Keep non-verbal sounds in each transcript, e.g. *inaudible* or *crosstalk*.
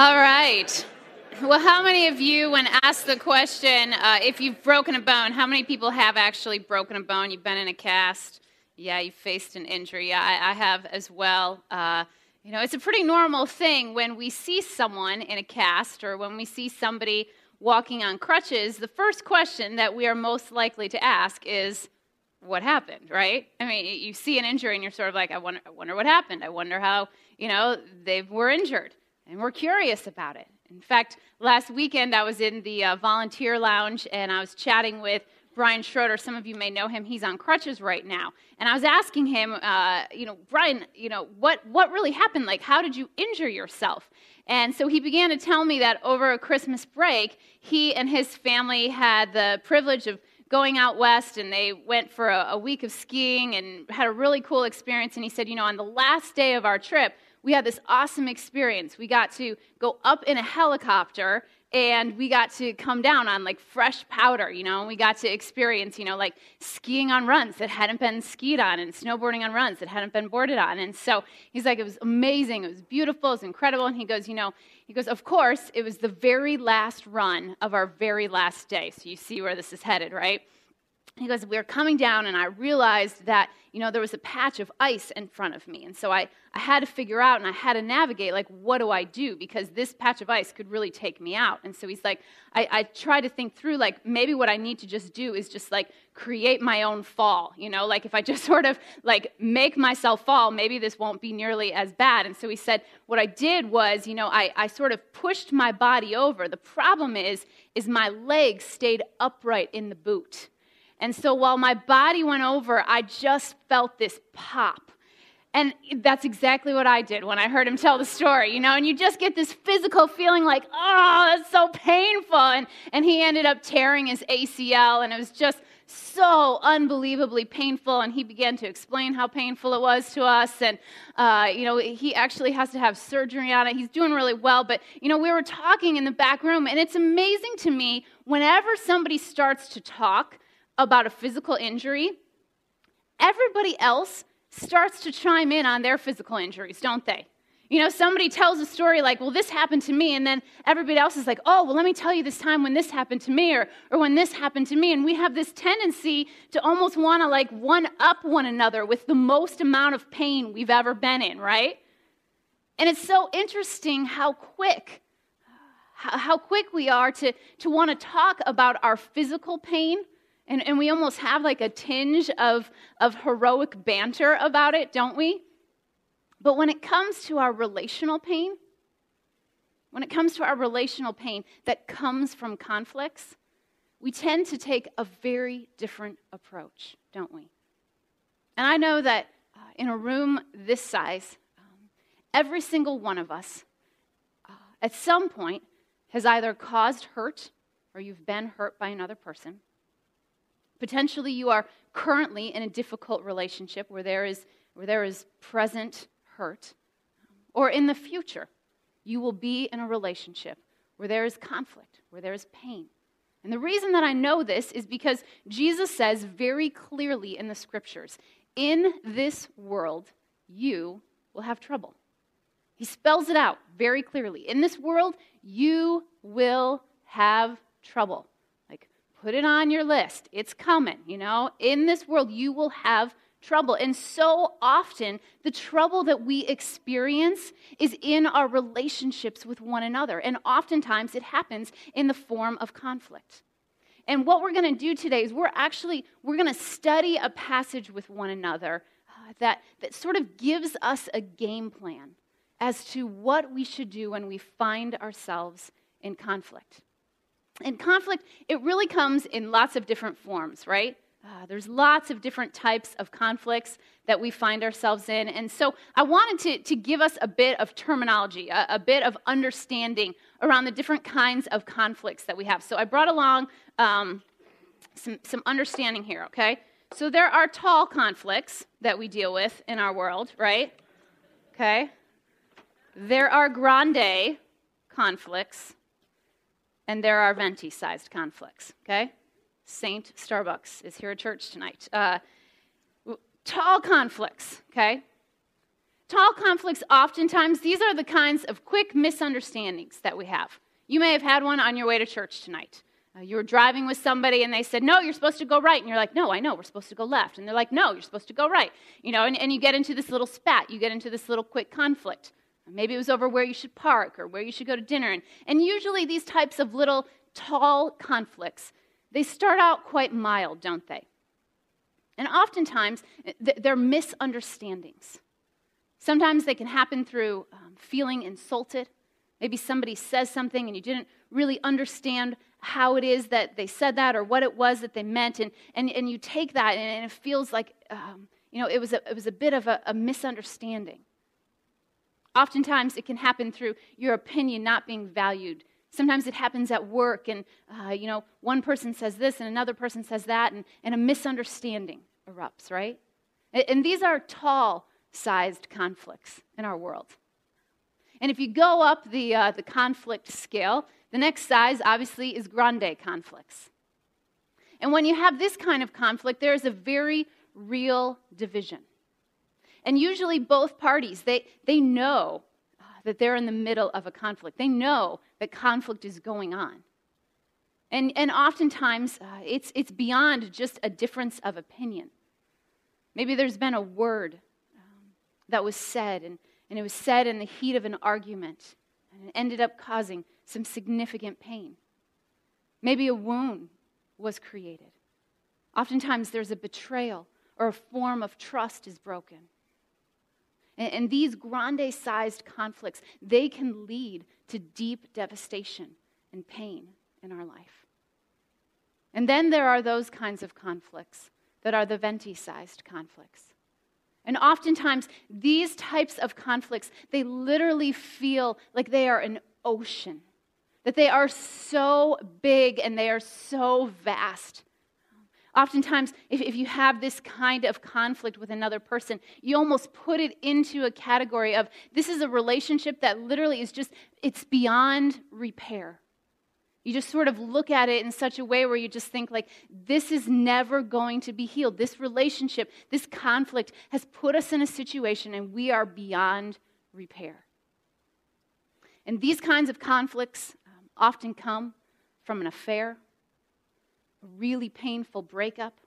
All right. Well, how many of you, when asked the question, uh, if you've broken a bone, how many people have actually broken a bone? You've been in a cast. Yeah, you faced an injury. I, I have as well. Uh, you know, it's a pretty normal thing when we see someone in a cast or when we see somebody walking on crutches. The first question that we are most likely to ask is, what happened, right? I mean, you see an injury and you're sort of like, I wonder, I wonder what happened. I wonder how, you know, they were injured. And we're curious about it. In fact, last weekend I was in the uh, volunteer lounge and I was chatting with Brian Schroeder. Some of you may know him. He's on crutches right now. And I was asking him, uh, you know, Brian, you know, what, what really happened? Like, how did you injure yourself? And so he began to tell me that over a Christmas break, he and his family had the privilege of going out west and they went for a, a week of skiing and had a really cool experience. And he said, you know, on the last day of our trip, we had this awesome experience. We got to go up in a helicopter and we got to come down on like fresh powder, you know, we got to experience, you know, like skiing on runs that hadn't been skied on and snowboarding on runs that hadn't been boarded on. And so he's like, it was amazing, it was beautiful, it was incredible. And he goes, you know, he goes, of course, it was the very last run of our very last day. So you see where this is headed, right? He goes, We were coming down, and I realized that, you know, there was a patch of ice in front of me. And so I, I had to figure out and I had to navigate, like, what do I do? Because this patch of ice could really take me out. And so he's like, I, I try to think through, like, maybe what I need to just do is just, like, create my own fall. You know, like, if I just *laughs* sort of, like, make myself fall, maybe this won't be nearly as bad. And so he said, What I did was, you know, I, I sort of pushed my body over. The problem is, is my legs stayed upright in the boot. And so while my body went over, I just felt this pop. And that's exactly what I did when I heard him tell the story, you know, and you just get this physical feeling like, oh, that's so painful. And, and he ended up tearing his ACL, and it was just so unbelievably painful. And he began to explain how painful it was to us. And, uh, you know, he actually has to have surgery on it. He's doing really well. But, you know, we were talking in the back room, and it's amazing to me whenever somebody starts to talk about a physical injury, everybody else starts to chime in on their physical injuries, don't they? You know, somebody tells a story like, well, this happened to me, and then everybody else is like, oh, well, let me tell you this time when this happened to me, or, or when this happened to me. And we have this tendency to almost want to like one up one another with the most amount of pain we've ever been in, right? And it's so interesting how quick, how quick we are to, to want to talk about our physical pain and, and we almost have like a tinge of, of heroic banter about it, don't we? But when it comes to our relational pain, when it comes to our relational pain that comes from conflicts, we tend to take a very different approach, don't we? And I know that uh, in a room this size, um, every single one of us uh, at some point has either caused hurt or you've been hurt by another person Potentially, you are currently in a difficult relationship where there is, where there is present hurt. Or in the future, you will be in a relationship where there is conflict, where there is pain. And the reason that I know this is because Jesus says very clearly in the scriptures in this world, you will have trouble. He spells it out very clearly. In this world, you will have trouble. Put it on your list. It's coming, you know. In this world, you will have trouble. And so often, the trouble that we experience is in our relationships with one another. And oftentimes, it happens in the form of conflict. And what we're going to do today is we're actually we're going to study a passage with one another uh, that, that sort of gives us a game plan as to what we should do when we find ourselves in conflict. And conflict, it really comes in lots of different forms, right? Uh, there's lots of different types of conflicts that we find ourselves in. And so I wanted to, to give us a bit of terminology, a, a bit of understanding around the different kinds of conflicts that we have. So I brought along um, some, some understanding here, okay? So there are tall conflicts that we deal with in our world, right? Okay? There are grande conflicts and there are venti sized conflicts, okay? Saint Starbucks is here at church tonight. Uh, tall conflicts, okay? Tall conflicts, oftentimes, these are the kinds of quick misunderstandings that we have. You may have had one on your way to church tonight. Uh, you were driving with somebody and they said, No, you're supposed to go right. And you're like, No, I know, we're supposed to go left. And they're like, No, you're supposed to go right. You know, and, and you get into this little spat, you get into this little quick conflict. Maybe it was over where you should park or where you should go to dinner. And, and usually these types of little tall conflicts, they start out quite mild, don't they? And oftentimes, they're misunderstandings. Sometimes they can happen through um, feeling insulted. Maybe somebody says something and you didn't really understand how it is that they said that or what it was that they meant. And, and, and you take that and it feels like, um, you know, it was a, it was a bit of a, a misunderstanding. Oftentimes it can happen through your opinion not being valued. Sometimes it happens at work and, uh, you know, one person says this and another person says that and, and a misunderstanding erupts, right? And these are tall sized conflicts in our world. And if you go up the, uh, the conflict scale, the next size obviously is grande conflicts. And when you have this kind of conflict, there is a very real division. And usually both parties, they, they know uh, that they're in the middle of a conflict. They know that conflict is going on. And, and oftentimes, uh, it's, it's beyond just a difference of opinion. Maybe there's been a word um, that was said, and, and it was said in the heat of an argument, and it ended up causing some significant pain. Maybe a wound was created. Oftentimes, there's a betrayal or a form of trust is broken. And, and these grande sized conflicts, they can lead to deep devastation and pain in our life. And then there are those kinds of conflicts that are the venti sized conflicts. And oftentimes, these types of conflicts, they literally feel like they are an ocean, that they are so big and they are so vast. Oftentimes, if, if you have this kind of conflict with another person, you almost put it into a category of this is a relationship that literally is just, it's beyond repair. You just sort of look at it in such a way where you just think, like, this is never going to be healed. This relationship, this conflict has put us in a situation and we are beyond repair. And these kinds of conflicts um, often come from an affair, really painful breakup,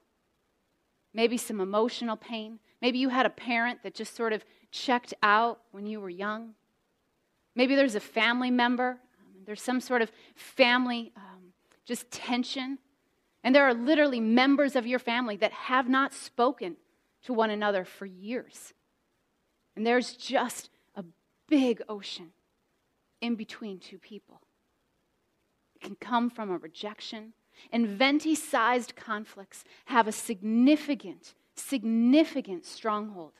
maybe some emotional pain. Maybe you had a parent that just sort of checked out when you were young. Maybe there's a family member there's some sort of family um, just tension. And there are literally members of your family that have not spoken to one another for years. And there's just a big ocean in between two people. It can come from a rejection. And venti sized conflicts have a significant, significant stronghold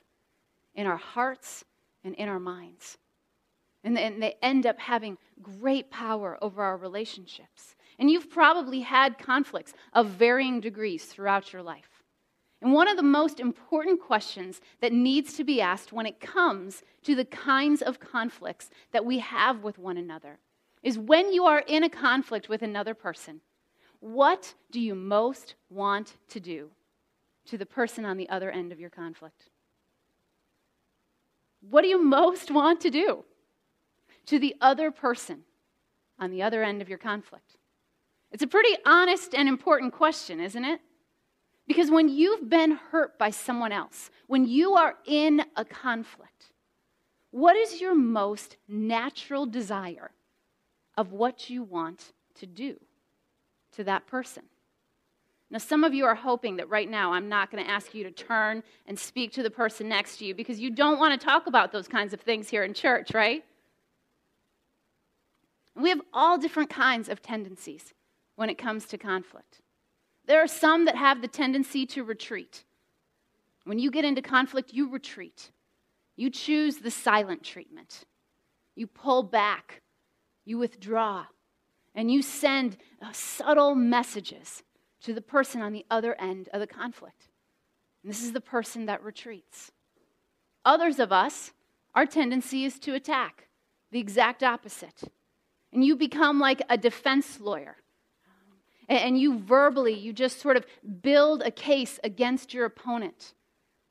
in our hearts and in our minds. And, and they end up having great power over our relationships. And you've probably had conflicts of varying degrees throughout your life. And one of the most important questions that needs to be asked when it comes to the kinds of conflicts that we have with one another is when you are in a conflict with another person, what do you most want to do to the person on the other end of your conflict? What do you most want to do? to the other person on the other end of your conflict? It's a pretty honest and important question, isn't it? Because when you've been hurt by someone else, when you are in a conflict, what is your most natural desire of what you want to do to that person? Now, some of you are hoping that right now I'm not going to ask you to turn and speak to the person next to you because you don't want to talk about those kinds of things here in church, right? We have all different kinds of tendencies when it comes to conflict. There are some that have the tendency to retreat. When you get into conflict, you retreat. You choose the silent treatment. You pull back. You withdraw. And you send uh, subtle messages to the person on the other end of the conflict. And this is the person that retreats. Others of us, our tendency is to attack, the exact opposite and you become like a defense lawyer. And you verbally, you just sort of build a case against your opponent.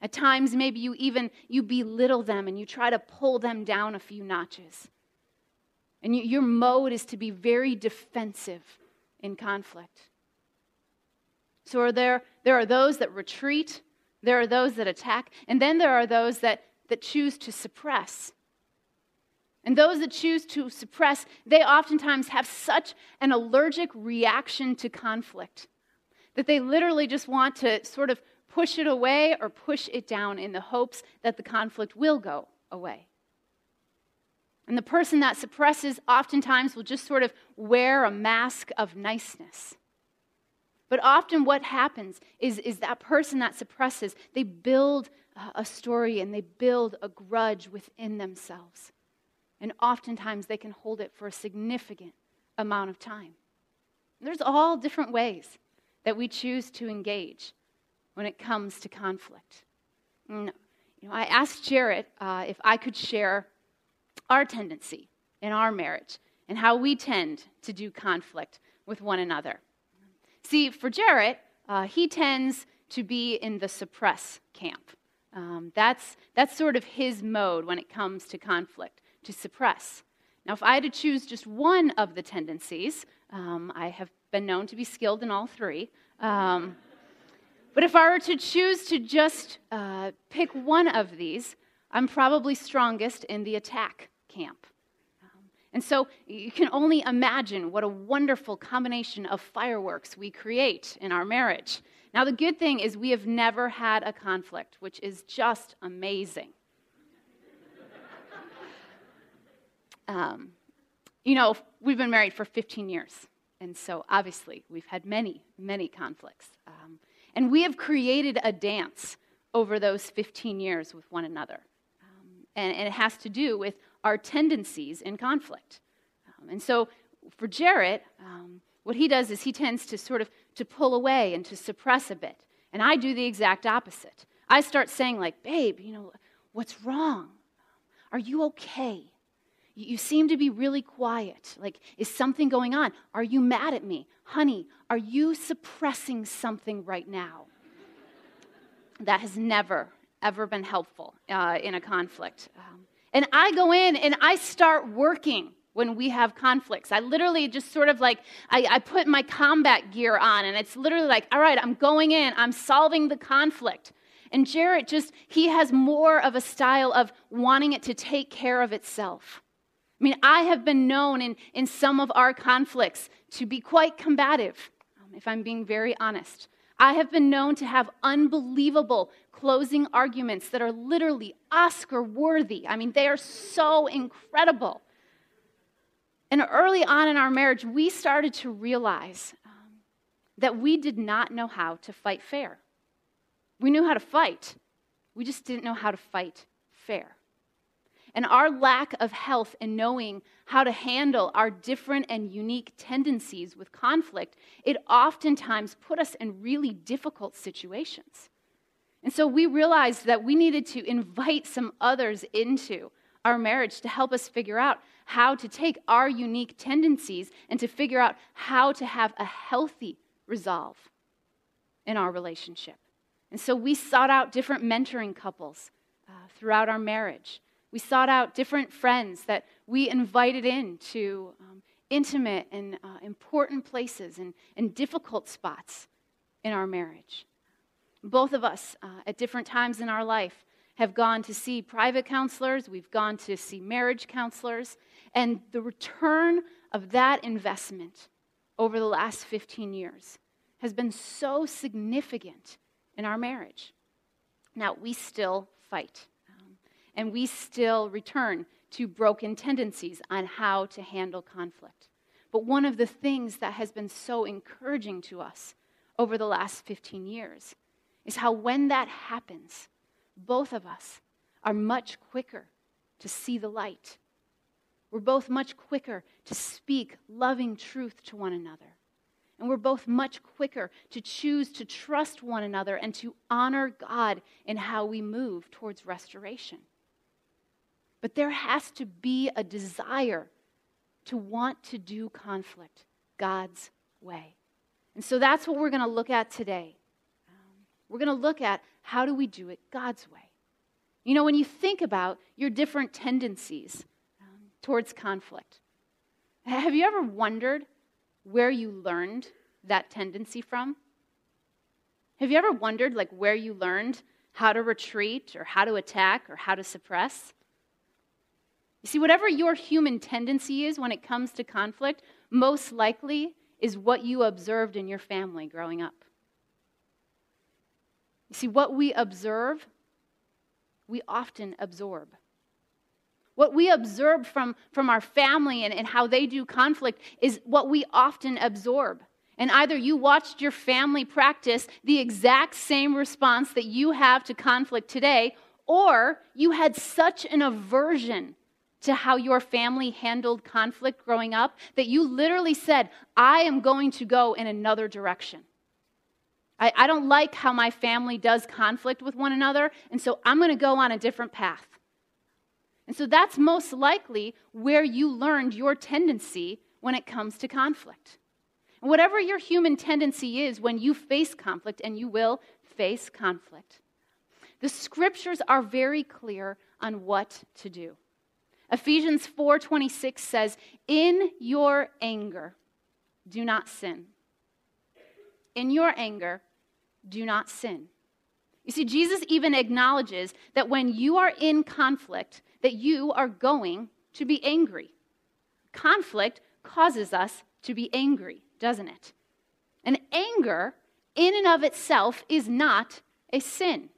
At times, maybe you even you belittle them and you try to pull them down a few notches. And you, your mode is to be very defensive in conflict. So are there, there are those that retreat, there are those that attack, and then there are those that, that choose to suppress. And those that choose to suppress, they oftentimes have such an allergic reaction to conflict that they literally just want to sort of push it away or push it down in the hopes that the conflict will go away. And the person that suppresses oftentimes will just sort of wear a mask of niceness. But often what happens is, is that person that suppresses, they build a story and they build a grudge within themselves. And oftentimes they can hold it for a significant amount of time. There's all different ways that we choose to engage when it comes to conflict. And, you know, I asked Jarrett uh, if I could share our tendency in our marriage and how we tend to do conflict with one another. See, for Jarrett, uh, he tends to be in the suppress camp. Um, that's, that's sort of his mode when it comes to conflict, to suppress. Now, if I had to choose just one of the tendencies, um, I have been known to be skilled in all three. Um, but if I were to choose to just uh, pick one of these, I'm probably strongest in the attack camp. Um, and so you can only imagine what a wonderful combination of fireworks we create in our marriage. Now, the good thing is we have never had a conflict, which is just amazing. *laughs* um, you know, we've been married for 15 years, and so obviously we've had many, many conflicts. Um, and we have created a dance over those 15 years with one another. Um, and, and, it has to do with our tendencies in conflict. Um, and so for Jarrett, um, what he does is he tends to sort of to pull away and to suppress a bit. And I do the exact opposite. I start saying like, babe, you know, what's wrong? Are you okay? You seem to be really quiet. Like, is something going on? Are you mad at me? Honey, are you suppressing something right now? That has never, ever been helpful uh, in a conflict. Um, and I go in and I start working when we have conflicts. I literally just sort of like, I, I, put my combat gear on, and it's literally like, all right, I'm going in, I'm solving the conflict. And Jarrett just, he has more of a style of wanting it to take care of itself. I mean, I have been known in, in some of our conflicts to be quite combative, um, if I'm being very honest. I have been known to have unbelievable closing arguments that are literally Oscar worthy. I mean, they are so incredible. And early on in our marriage, we started to realize um, that we did not know how to fight fair. We knew how to fight, we just didn't know how to fight fair. And our lack of health in knowing how to handle our different and unique tendencies with conflict, it oftentimes put us in really difficult situations. And so we realized that we needed to invite some others into our marriage to help us figure out how to take our unique tendencies and to figure out how to have a healthy resolve in our relationship. And so we sought out different mentoring couples uh, throughout our marriage. We sought out different friends that we invited in to um, intimate and uh, important places and, and difficult spots in our marriage. Both of us, uh, at different times in our life, have gone to see private counselors, we've gone to see marriage counselors, and the return of that investment over the last 15 years has been so significant in our marriage. Now, we still fight and we still return to broken tendencies on how to handle conflict. But one of the things that has been so encouraging to us over the last 15 years is how when that happens, both of us are much quicker to see the light. We're both much quicker to speak loving truth to one another. And we're both much quicker to choose to trust one another and to honor God in how we move towards restoration. But there has to be a desire to want to do conflict God's way. And so that's what we're going to look at today. We're going to look at how do we do it God's way? You know, when you think about your different tendencies um, towards conflict, have you ever wondered where you learned that tendency from? Have you ever wondered like where you learned how to retreat or how to attack or how to suppress? You see, whatever your human tendency is when it comes to conflict, most likely is what you observed in your family growing up. You see, what we observe, we often absorb. What we observe from, from our family and, and how they do conflict is what we often absorb. And either you watched your family practice the exact same response that you have to conflict today, or you had such an aversion to how your family handled conflict growing up that you literally said, I am going to go in another direction. I, I don't like how my family does conflict with one another, and so I'm going to go on a different path. And so that's most likely where you learned your tendency when it comes to conflict. And whatever your human tendency is when you face conflict, and you will face conflict, the scriptures are very clear on what to do. Ephesians 4:26 says, "In your anger, do not sin." In your anger, do not sin. You see, Jesus even acknowledges that when you are in conflict, that you are going to be angry. Conflict causes us to be angry, doesn't it? And anger, in and of itself, is not a sin.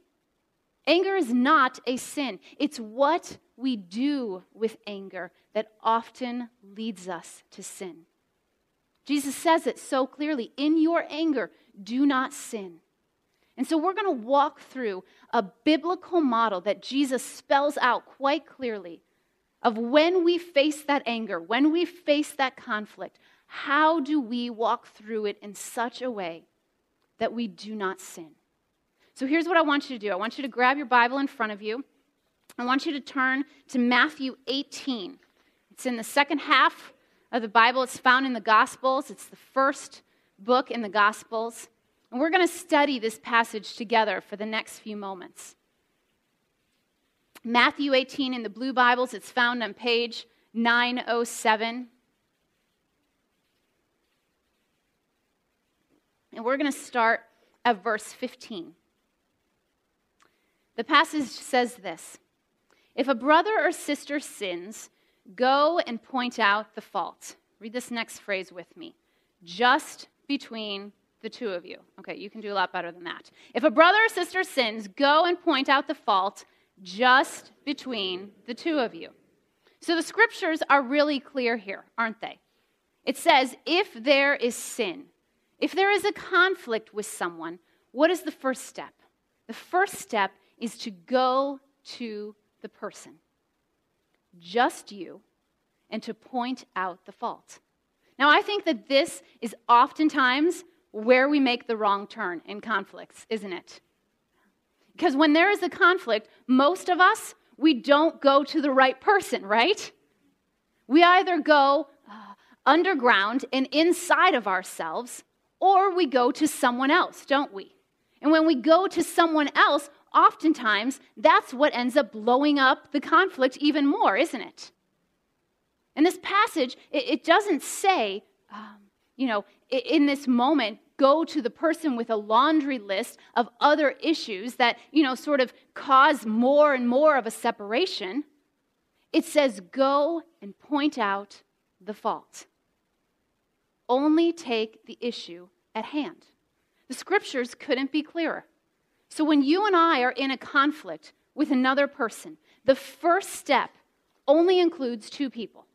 Anger is not a sin. It's what we do with anger that often leads us to sin. Jesus says it so clearly in your anger, do not sin. And so we're going to walk through a biblical model that Jesus spells out quite clearly of when we face that anger, when we face that conflict, how do we walk through it in such a way that we do not sin? So here's what I want you to do I want you to grab your Bible in front of you. I want you to turn to Matthew 18. It's in the second half of the Bible, it's found in the Gospels, it's the first book in the Gospels. And we're going to study this passage together for the next few moments. Matthew 18 in the Blue Bibles, it's found on page 907. And we're going to start at verse 15. The passage says this If a brother or sister sins, go and point out the fault. Read this next phrase with me just between the two of you. Okay, you can do a lot better than that. If a brother or sister sins, go and point out the fault just between the two of you. So the scriptures are really clear here, aren't they? It says, if there is sin, if there is a conflict with someone, what is the first step? The first step is to go to the person, just you, and to point out the fault. Now, I think that this is oftentimes where we make the wrong turn in conflicts, isn't it? Because when there is a conflict, most of us, we don't go to the right person, right? We either go uh, underground and inside of ourselves, or we go to someone else, don't we? And when we go to someone else, oftentimes that's what ends up blowing up the conflict even more, isn't it? In this passage, it, it doesn't say, um, you know, in this moment, go to the person with a laundry list of other issues that, you know, sort of cause more and more of a separation. It says, go and point out the fault. Only take the issue at hand. The scriptures couldn't be clearer. So when you and I are in a conflict with another person, the first step only includes two people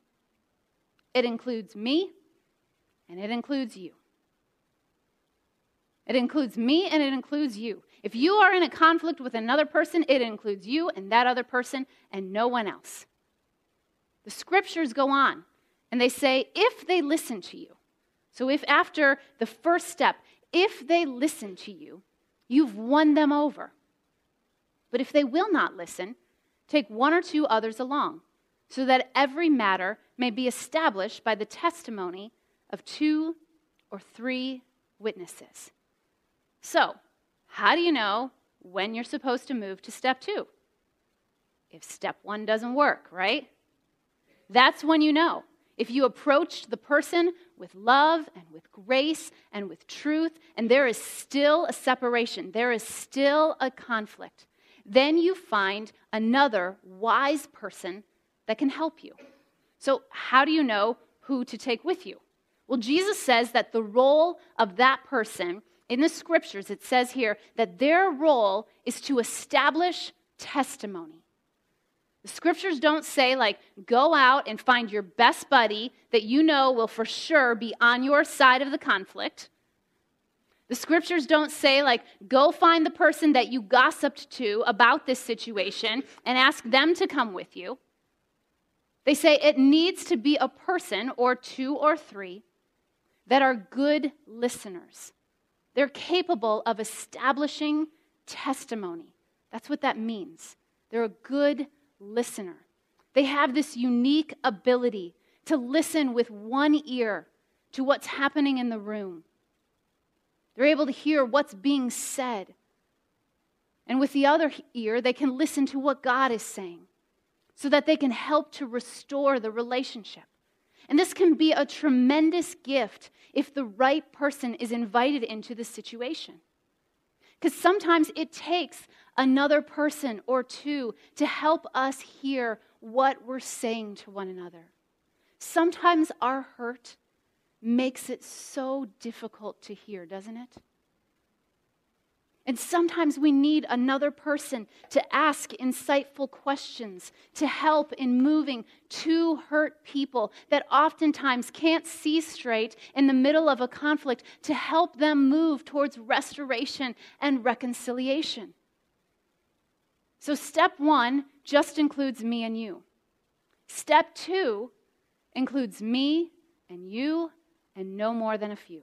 it includes me and it includes you. It includes me and it includes you. If you are in a conflict with another person, it includes you and that other person and no one else. The scriptures go on and they say, if they listen to you. So, if after the first step, if they listen to you, you've won them over. But if they will not listen, take one or two others along, so that every matter may be established by the testimony of two or three witnesses. So, how do you know when you're supposed to move to step two. If step one doesn't work, right? That's when you know. If you approach the person with love and with grace and with truth, and there is still a separation, there is still a conflict, then you find another wise person that can help you. So, how do you know who to take with you? Well, Jesus says that the role of that person in the scriptures, it says here that their role is to establish testimony. The scriptures don't say, like, go out and find your best buddy that you know will for sure be on your side of the conflict. The scriptures don't say, like, go find the person that you gossiped to about this situation and ask them to come with you. They say it needs to be a person or two or three that are good listeners. They're capable of establishing testimony. That's what that means. They're a good listener. They have this unique ability to listen with one ear to what's happening in the room. They're able to hear what's being said. And with the other ear, they can listen to what God is saying so that they can help to restore the relationship. And this can be a tremendous gift if the right person is invited into the situation. Because sometimes it takes another person or two to help us hear what we're saying to one another. Sometimes our hurt makes it so difficult to hear, doesn't it? And sometimes we need another person to ask insightful questions to help in moving two hurt people that oftentimes can't see straight in the middle of a conflict to help them move towards restoration and reconciliation. So, step one just includes me and you. Step two includes me and you and no more than a few.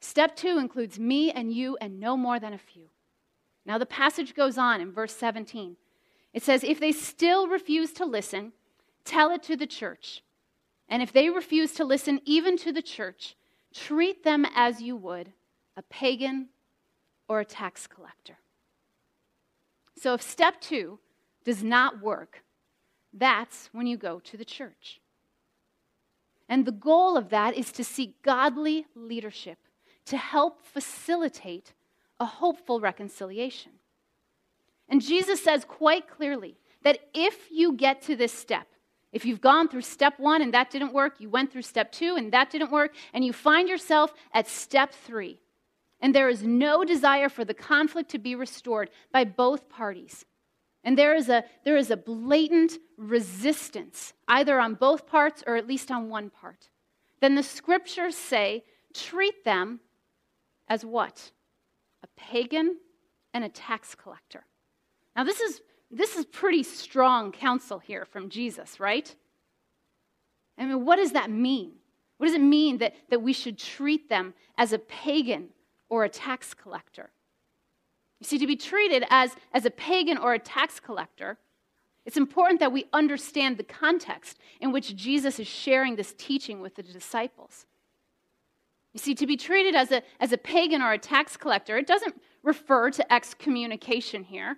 Step two includes me and you and no more than a few. Now, the passage goes on in verse 17. It says, If they still refuse to listen, tell it to the church. And if they refuse to listen even to the church, treat them as you would a pagan or a tax collector. So, if step two does not work, that's when you go to the church. And the goal of that is to seek godly leadership to help facilitate a hopeful reconciliation. And Jesus says quite clearly that if you get to this step, if you've gone through step one and that didn't work, you went through step two and that didn't work, and you find yourself at step three, and there is no desire for the conflict to be restored by both parties, and there is a, there is a blatant resistance, either on both parts or at least on one part, then the scriptures say treat them as what? A pagan and a tax collector. Now, this is, this is pretty strong counsel here from Jesus, right? I mean, what does that mean? What does it mean that, that we should treat them as a pagan or a tax collector? You see, to be treated as, as a pagan or a tax collector, it's important that we understand the context in which Jesus is sharing this teaching with the disciples. You see, to be treated as a, as a pagan or a tax collector, it doesn't refer to excommunication here.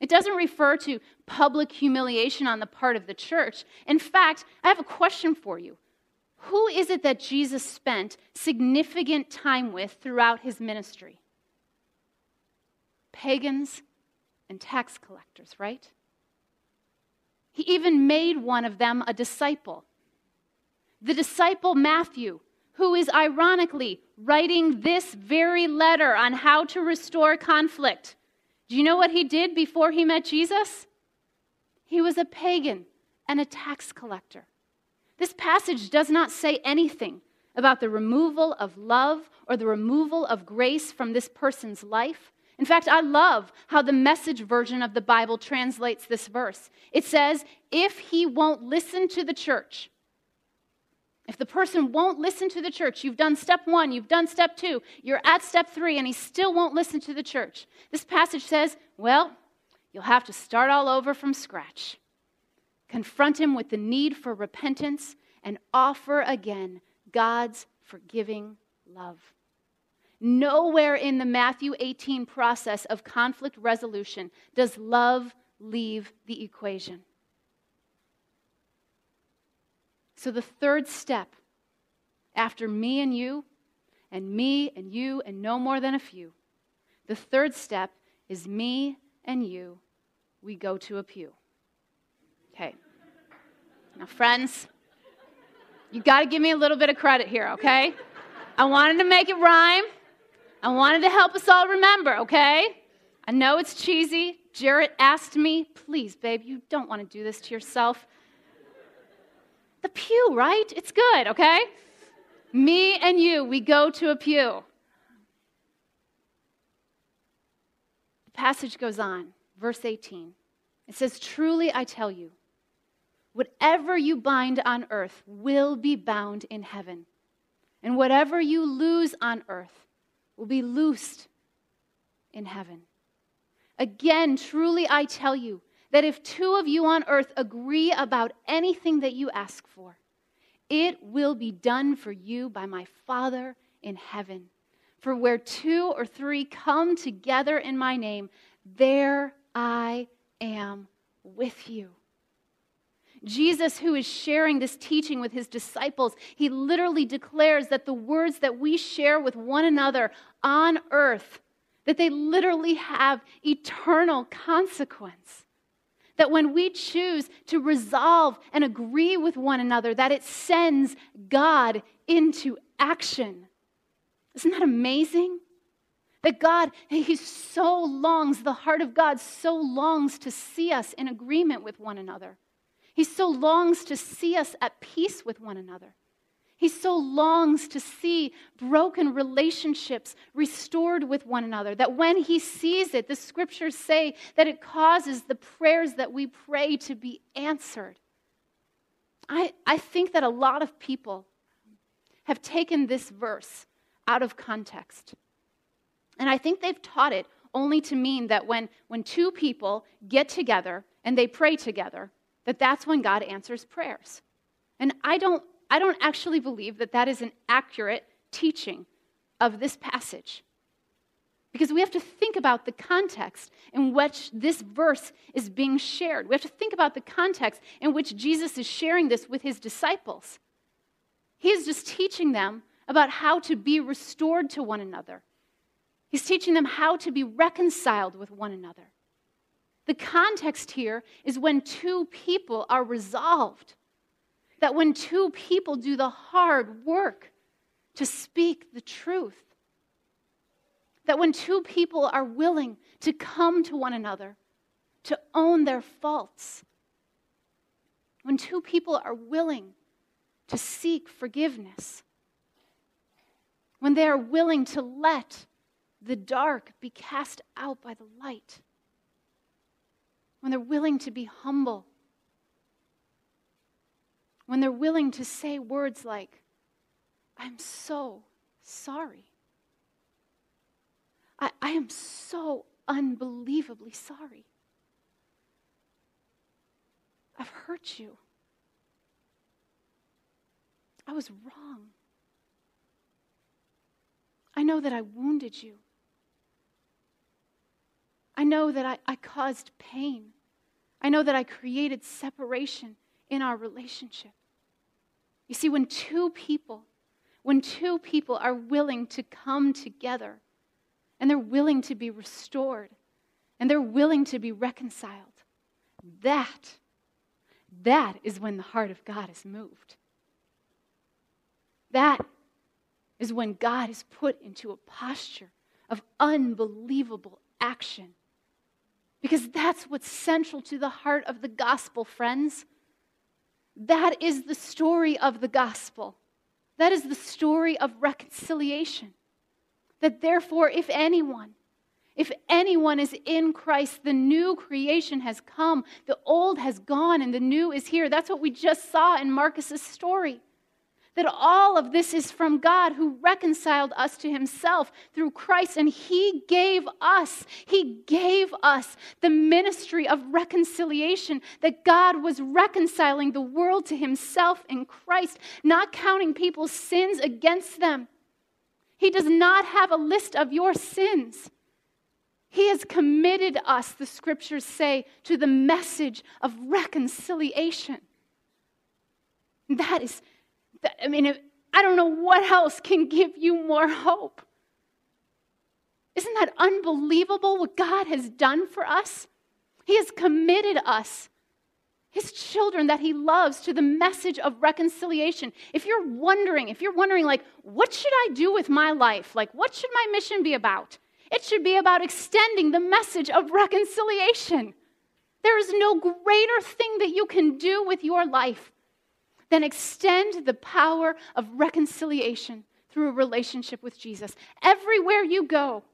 It doesn't refer to public humiliation on the part of the church. In fact, I have a question for you. Who is it that Jesus spent significant time with throughout his ministry? Pagans and tax collectors, right? He even made one of them a disciple. The disciple Matthew, who is ironically writing this very letter on how to restore conflict. Do you know what he did before he met Jesus? He was a pagan and a tax collector. This passage does not say anything about the removal of love or the removal of grace from this person's life. In fact, I love how the message version of the Bible translates this verse. It says, If he won't listen to the church, if the person won't listen to the church, you've done step one, you've done step two, you're at step three, and he still won't listen to the church. This passage says, well, you'll have to start all over from scratch. Confront him with the need for repentance and offer again God's forgiving love. Nowhere in the Matthew 18 process of conflict resolution does love leave the equation. So, the third step after me and you, and me and you, and no more than a few, the third step is me and you, we go to a pew. Okay. Now, friends, you got to give me a little bit of credit here, okay? I wanted to make it rhyme. I wanted to help us all remember, okay? I know it's cheesy. Jarrett asked me, please, babe, you don't want to do this to yourself. The pew, right? It's good, okay? Me and you, we go to a pew. The passage goes on, verse 18. It says, Truly I tell you, whatever you bind on earth will be bound in heaven, and whatever you loose on earth will be loosed in heaven. Again, truly I tell you that if two of you on earth agree about anything that you ask for, it will be done for you by my Father in heaven. For where two or three come together in my name, there I am with you. Jesus, who is sharing this teaching with his disciples, he literally declares that the words that we share with one another on earth, that they literally have eternal consequence. That when we choose to resolve and agree with one another, that it sends God into action. Isn't that amazing? That God, He so longs, the heart of God so longs to see us in agreement with one another. He so longs to see us at peace with one another. He so longs to see broken relationships restored with one another that when he sees it, the scriptures say that it causes the prayers that we pray to be answered. I, I think that a lot of people have taken this verse out of context. And I think they've taught it only to mean that when, when two people get together and they pray together, that that's when God answers prayers. And I don't, I don't actually believe that that is an accurate teaching of this passage. Because we have to think about the context in which this verse is being shared. We have to think about the context in which Jesus is sharing this with his disciples. He is just teaching them about how to be restored to one another. He's teaching them how to be reconciled with one another. The context here is when two people are resolved, that when two people do the hard work to speak the truth, that when two people are willing to come to one another, to own their faults, when two people are willing to seek forgiveness, when they are willing to let the dark be cast out by the light when they're willing to be humble, when they're willing to say words like, I'm so sorry. I, I am so unbelievably sorry. I've hurt you. I was wrong. I know that I wounded you. I know that I, I caused pain. I know that I created separation in our relationship. You see, when two people, when two people are willing to come together and they're willing to be restored and they're willing to be reconciled, that, that is when the heart of God is moved. That is when God is put into a posture of unbelievable action because that's what's central to the heart of the gospel, friends. That is the story of the gospel. That is the story of reconciliation. That therefore, if anyone, if anyone is in Christ, the new creation has come, the old has gone, and the new is here. That's what we just saw in Marcus's story that all of this is from God who reconciled us to himself through Christ. And he gave us, he gave us the ministry of reconciliation, that God was reconciling the world to himself in Christ, not counting people's sins against them. He does not have a list of your sins. He has committed us, the scriptures say, to the message of reconciliation. That is, I mean, I don't know what else can give you more hope. Isn't that unbelievable what God has done for us? He has committed us, his children that he loves, to the message of reconciliation. If you're wondering, if you're wondering, like, what should I do with my life? Like, what should my mission be about? It should be about extending the message of reconciliation. There is no greater thing that you can do with your life than extend the power of reconciliation through a relationship with Jesus. Everywhere you go,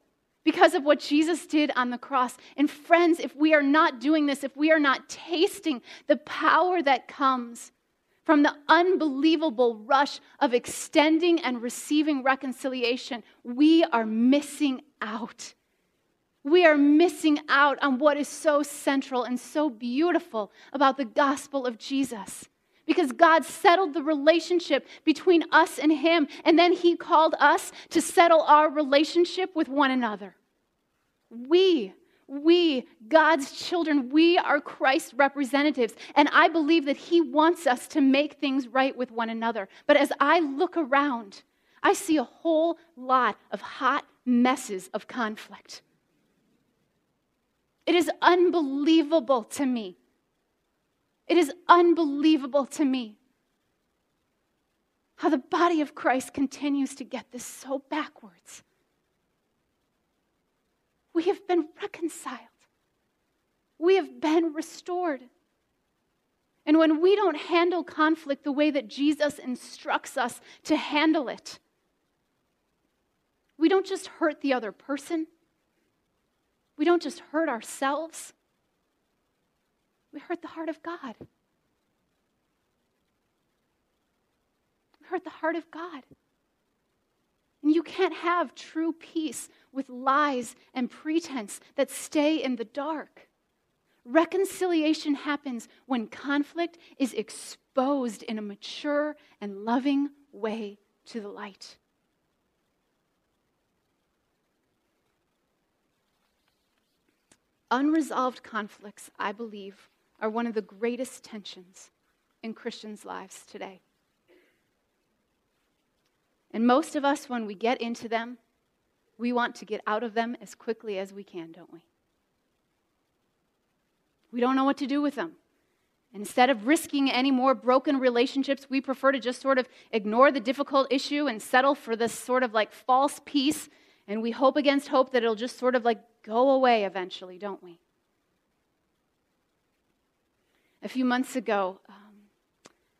because of what Jesus did on the cross. And friends, if we are not doing this, if we are not tasting the power that comes from the unbelievable rush of extending and receiving reconciliation, we are missing out. We are missing out on what is so central and so beautiful about the gospel of Jesus because God settled the relationship between us and Him, and then He called us to settle our relationship with one another. We, we, God's children, we are Christ's representatives, and I believe that He wants us to make things right with one another. But as I look around, I see a whole lot of hot messes of conflict. It is unbelievable to me it is unbelievable to me how the body of Christ continues to get this so backwards. We have been reconciled, we have been restored. And when we don't handle conflict the way that Jesus instructs us to handle it, we don't just hurt the other person, we don't just hurt ourselves, we hurt the heart of God. We hurt the heart of God. And you can't have true peace with lies and pretense that stay in the dark. Reconciliation happens when conflict is exposed in a mature and loving way to the light. Unresolved conflicts, I believe, are one of the greatest tensions in Christians' lives today. And most of us, when we get into them, we want to get out of them as quickly as we can, don't we? We don't know what to do with them. Instead of risking any more broken relationships, we prefer to just sort of ignore the difficult issue and settle for this sort of like false peace. And we hope against hope that it'll just sort of like go away eventually, don't we? A few months ago, um,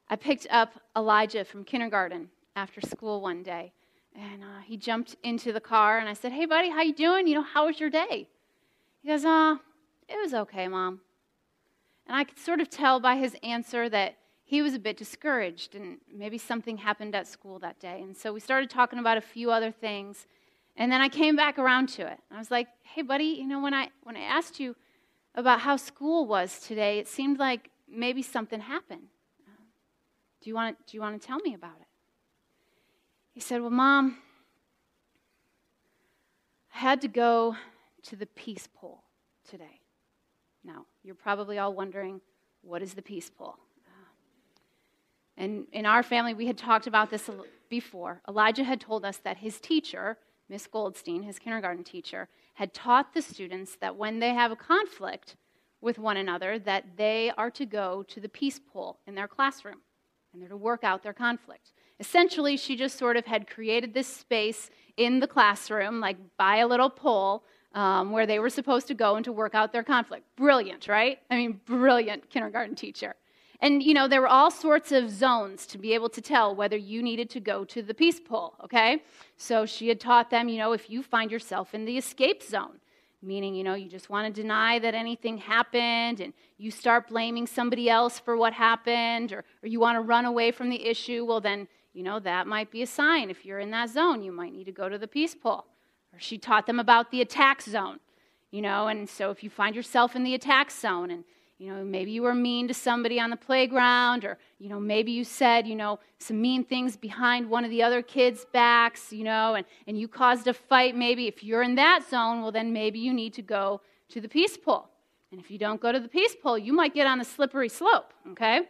I picked up Elijah from kindergarten after school one day, and uh, he jumped into the car, and I said, "Hey, buddy, how you doing? You know, how was your day?" He goes, "Uh, it was okay, mom." And I could sort of tell by his answer that he was a bit discouraged, and maybe something happened at school that day. And so we started talking about a few other things, and then I came back around to it. I was like, "Hey, buddy, you know, when I when I asked you." about how school was today, it seemed like maybe something happened. Do you want to, do you want to tell me about it? He said, Well, Mom, I had to go to the peace pole today. Now, you're probably all wondering, what is the peace pole? Uh, and in our family, we had talked about this before. Elijah had told us that his teacher, Miss Goldstein, his kindergarten teacher, had taught the students that when they have a conflict with one another, that they are to go to the peace pole in their classroom and they're to work out their conflict. Essentially, she just sort of had created this space in the classroom, like by a little pole, um, where they were supposed to go and to work out their conflict. Brilliant, right? I mean, brilliant kindergarten teacher. And, you know, there were all sorts of zones to be able to tell whether you needed to go to the peace pole, okay? So she had taught them, you know, if you find yourself in the escape zone, meaning, you know, you just want to deny that anything happened and you start blaming somebody else for what happened, or, or you want to run away from the issue, well, then, you know, that might be a sign. If you're in that zone, you might need to go to the peace pole. Or she taught them about the attack zone, you know, and so if you find yourself in the attack zone and you know, maybe you were mean to somebody on the playground, or, you know, maybe you said, you know, some mean things behind one of the other kids' backs, you know, and, and you caused a fight, maybe if you're in that zone, well, then maybe you need to go to the peace pole. And if you don't go to the peace pole, you might get on the slippery slope, okay?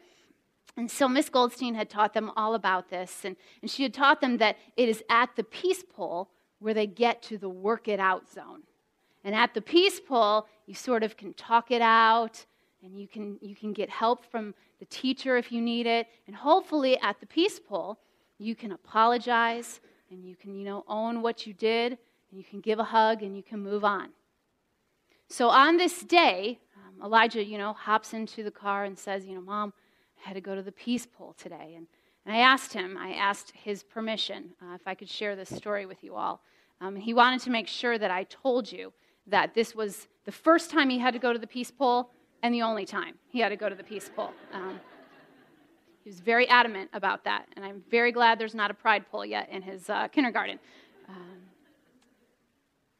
And so Miss Goldstein had taught them all about this, and, and she had taught them that it is at the peace pole where they get to the work it out zone. And at the peace pole, you sort of can talk it out, and you can, you can get help from the teacher if you need it. And hopefully, at the peace pole, you can apologize and you can, you know, own what you did, and you can give a hug and you can move on. So on this day, um, Elijah, you know, hops into the car and says, you know, Mom, I had to go to the peace pole today. And, and I asked him, I asked his permission uh, if I could share this story with you all. Um, he wanted to make sure that I told you that this was the first time he had to go to the peace pool and the only time he had to go to the peace pool. Um, he was very adamant about that, and I'm very glad there's not a pride pool yet in his uh, kindergarten. Um,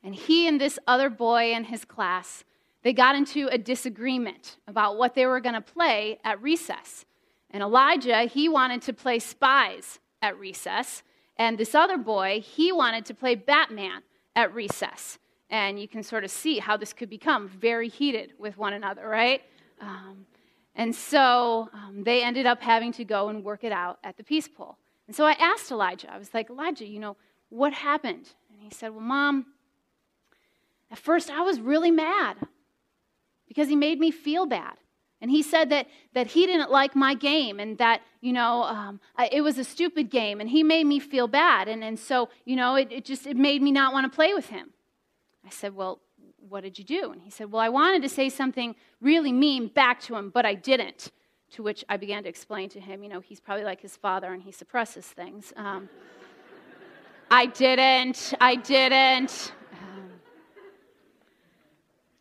and he and this other boy in his class, they got into a disagreement about what they were going to play at recess. And Elijah, he wanted to play spies at recess. And this other boy, he wanted to play Batman at recess. And you can sort of see how this could become very heated with one another, right? Um, and so um, they ended up having to go and work it out at the peace pool. And so I asked Elijah, I was like, Elijah, you know, what happened? And he said, Well, Mom, at first I was really mad because he made me feel bad. And he said that, that he didn't like my game and that, you know, um, it was a stupid game and he made me feel bad. And, and so, you know, it, it just it made me not want to play with him. I said, Well, what did you do? And he said, Well, I wanted to say something really mean back to him, but I didn't. To which I began to explain to him, you know, he's probably like his father and he suppresses things. Um, I didn't. I didn't. Um,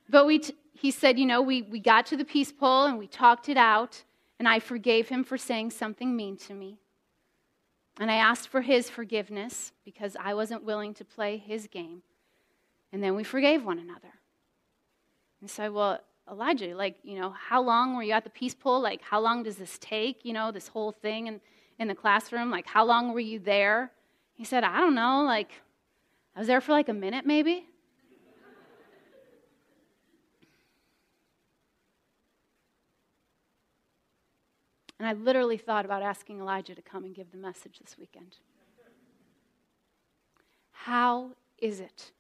but we, t- he said, you know, we, we got to the peace pole and we talked it out, and I forgave him for saying something mean to me. And I asked for his forgiveness because I wasn't willing to play his game. And then we forgave one another. And so, well, Elijah, like, you know, how long were you at the peace pool? Like, how long does this take, you know, this whole thing in, in the classroom? Like, how long were you there? He said, I don't know, like, I was there for like a minute maybe. And I literally thought about asking Elijah to come and give the message this weekend. How is it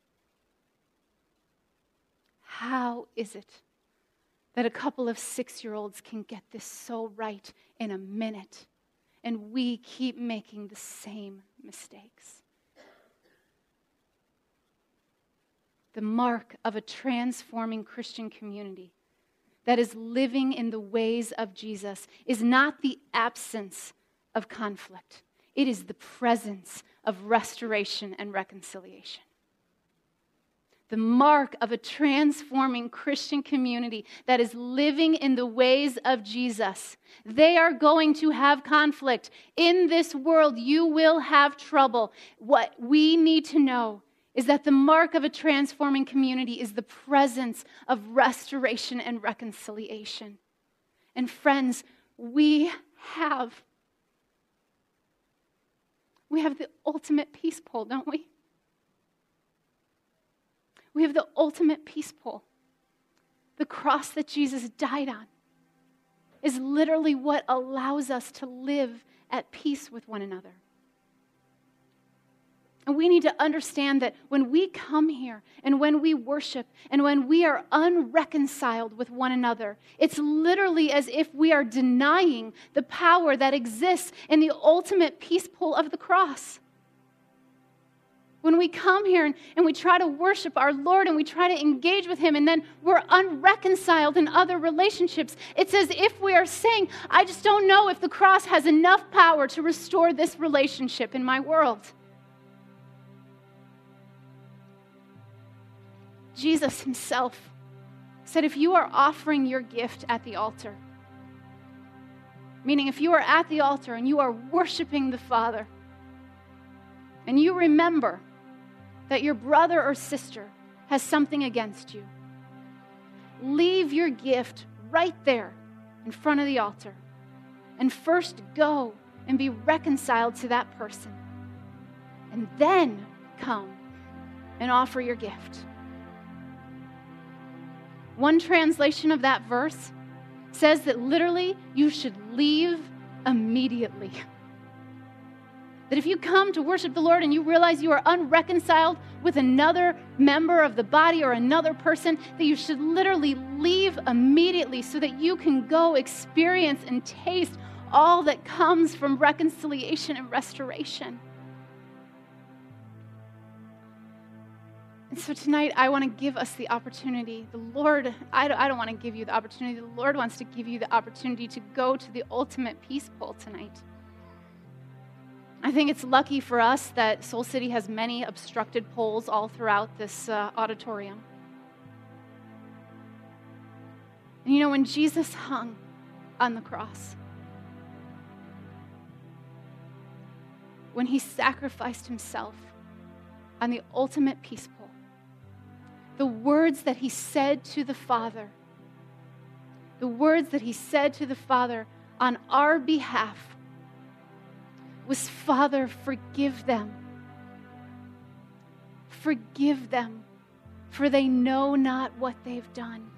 how is it that a couple of six year olds can get this so right in a minute and we keep making the same mistakes? The mark of a transforming Christian community that is living in the ways of Jesus is not the absence of conflict, it is the presence of restoration and reconciliation the mark of a transforming Christian community that is living in the ways of Jesus. They are going to have conflict. In this world, you will have trouble. What we need to know is that the mark of a transforming community is the presence of restoration and reconciliation. And friends, we have we have the ultimate peace pole, don't we? We have the ultimate peace pool. The cross that Jesus died on is literally what allows us to live at peace with one another. And we need to understand that when we come here and when we worship and when we are unreconciled with one another, it's literally as if we are denying the power that exists in the ultimate peace pool of the cross. When we come here and, and we try to worship our Lord and we try to engage with Him and then we're unreconciled in other relationships, it's as if we are saying, I just don't know if the cross has enough power to restore this relationship in my world. Jesus Himself said, if you are offering your gift at the altar, meaning if you are at the altar and you are worshiping the Father, and you remember that your brother or sister has something against you, leave your gift right there in front of the altar and first go and be reconciled to that person. And then come and offer your gift. One translation of that verse says that literally you should leave immediately. *laughs* That if you come to worship the Lord and you realize you are unreconciled with another member of the body or another person, that you should literally leave immediately so that you can go experience and taste all that comes from reconciliation and restoration. And so tonight, I want to give us the opportunity. The Lord, I don't, I don't want to give you the opportunity. The Lord wants to give you the opportunity to go to the ultimate peace pole tonight. I think it's lucky for us that Soul City has many obstructed poles all throughout this uh, auditorium. And you know, when Jesus hung on the cross, when he sacrificed himself on the ultimate peace pole, the words that he said to the Father, the words that he said to the Father on our behalf was Father, forgive them. Forgive them, for they know not what they've done.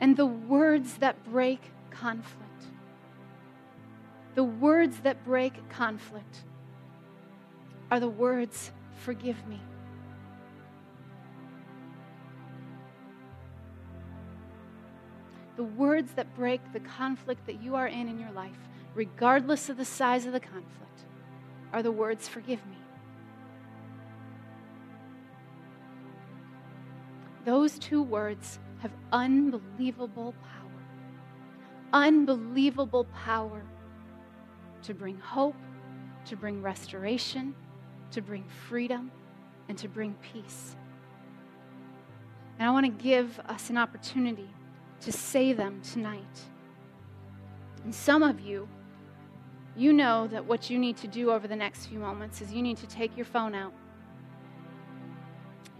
And the words that break conflict, the words that break conflict are the words forgive me. The words that break the conflict that you are in in your life, regardless of the size of the conflict, are the words forgive me. Those two words have unbelievable power. Unbelievable power to bring hope, to bring restoration, to bring freedom and to bring peace. And I want to give us an opportunity to say them tonight. And some of you, you know that what you need to do over the next few moments is you need to take your phone out.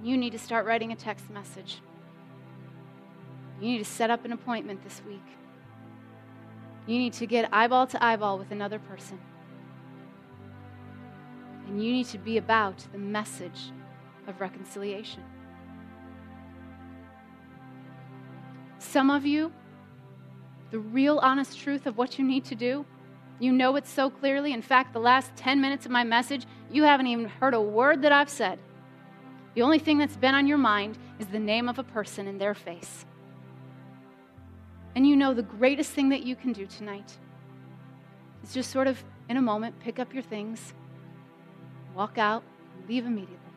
You need to start writing a text message. You need to set up an appointment this week. You need to get eyeball to eyeball with another person. And you need to be about the message of reconciliation. Some of you, the real honest truth of what you need to do, you know it so clearly. In fact, the last 10 minutes of my message, you haven't even heard a word that I've said. The only thing that's been on your mind is the name of a person and their face. And you know the greatest thing that you can do tonight is just sort of, in a moment, pick up your things walk out, leave immediately,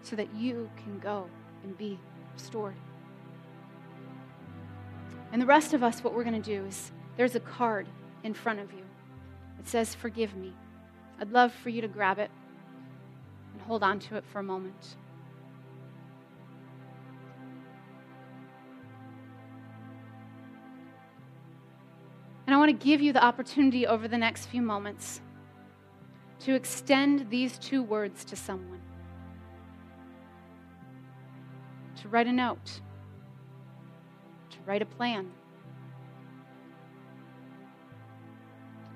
so that you can go and be restored. And the rest of us, what we're going to do is there's a card in front of you. It says, Forgive me. I'd love for you to grab it and hold on to it for a moment. And I want to give you the opportunity over the next few moments to extend these two words to someone. To write a note, write a plan,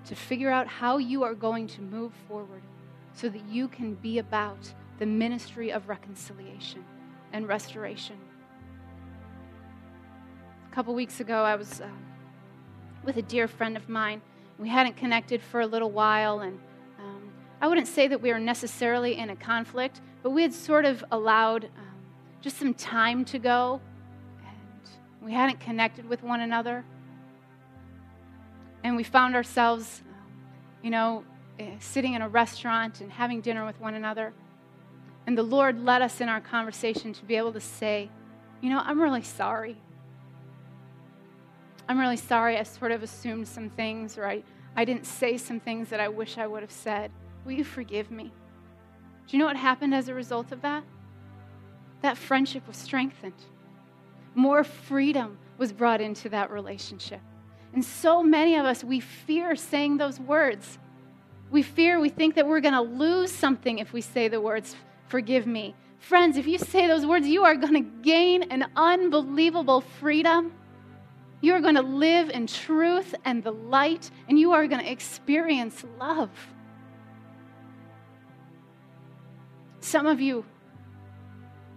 to figure out how you are going to move forward so that you can be about the ministry of reconciliation and restoration. A couple weeks ago, I was uh, with a dear friend of mine. We hadn't connected for a little while, and I wouldn't say that we were necessarily in a conflict, but we had sort of allowed um, just some time to go, we hadn't connected with one another. And we found ourselves, you know, eh, sitting in a restaurant and having dinner with one another. And the Lord led us in our conversation to be able to say, you know, I'm really sorry. I'm really sorry I sort of assumed some things or I, I didn't say some things that I wish I would have said. Will you forgive me? Do you know what happened as a result of that? That friendship was strengthened. More freedom was brought into that relationship. And so many of us, we fear saying those words. We fear, we think that we're going to lose something if we say the words, forgive me. Friends, if you say those words, you are going to gain an unbelievable freedom. You are going to live in truth and the light, and you are going to experience love. Some of you,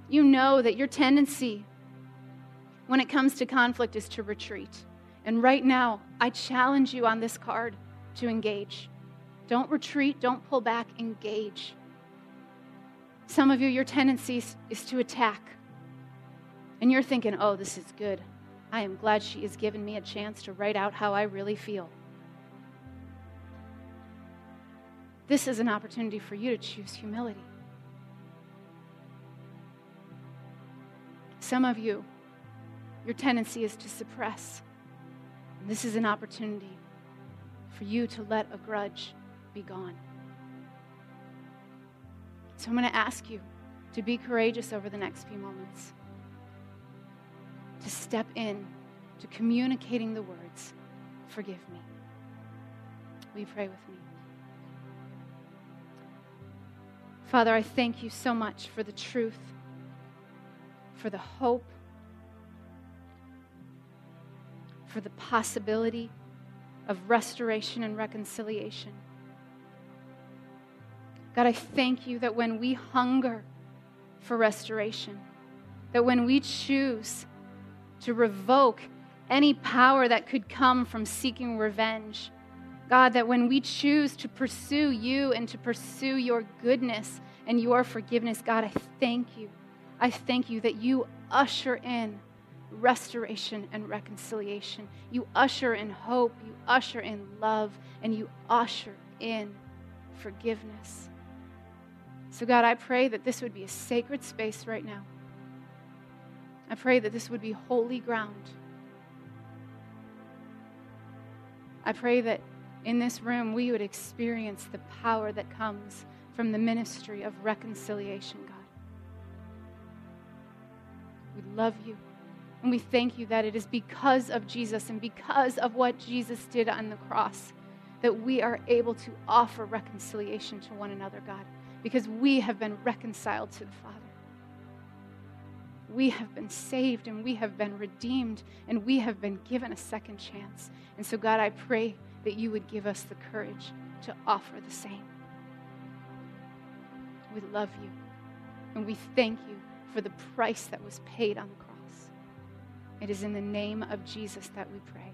you know that your tendency when it comes to conflict is to retreat. And right now, I challenge you on this card to engage. Don't retreat, don't pull back, engage. Some of you, your tendency is to attack. And you're thinking, oh, this is good. I am glad she has given me a chance to write out how I really feel. This is an opportunity for you to choose humility. Some of you, your tendency is to suppress. And this is an opportunity for you to let a grudge be gone. So I'm going to ask you to be courageous over the next few moments, to step in to communicating the words, Forgive me. You pray with me? Father, I thank you so much for the truth, for the hope, for the possibility of restoration and reconciliation. God, I thank you that when we hunger for restoration, that when we choose to revoke any power that could come from seeking revenge, God, that when we choose to pursue you and to pursue your goodness and your forgiveness, God, I thank you. I thank you that you usher in restoration and reconciliation. You usher in hope, you usher in love, and you usher in forgiveness. So, God, I pray that this would be a sacred space right now. I pray that this would be holy ground. I pray that in this room we would experience the power that comes from the ministry of reconciliation, God. We love you. And we thank you that it is because of Jesus and because of what Jesus did on the cross that we are able to offer reconciliation to one another, God because we have been reconciled to the Father. We have been saved and we have been redeemed and we have been given a second chance. And so, God, I pray that you would give us the courage to offer the same. We love you and we thank you for the price that was paid on the cross. It is in the name of Jesus that we pray.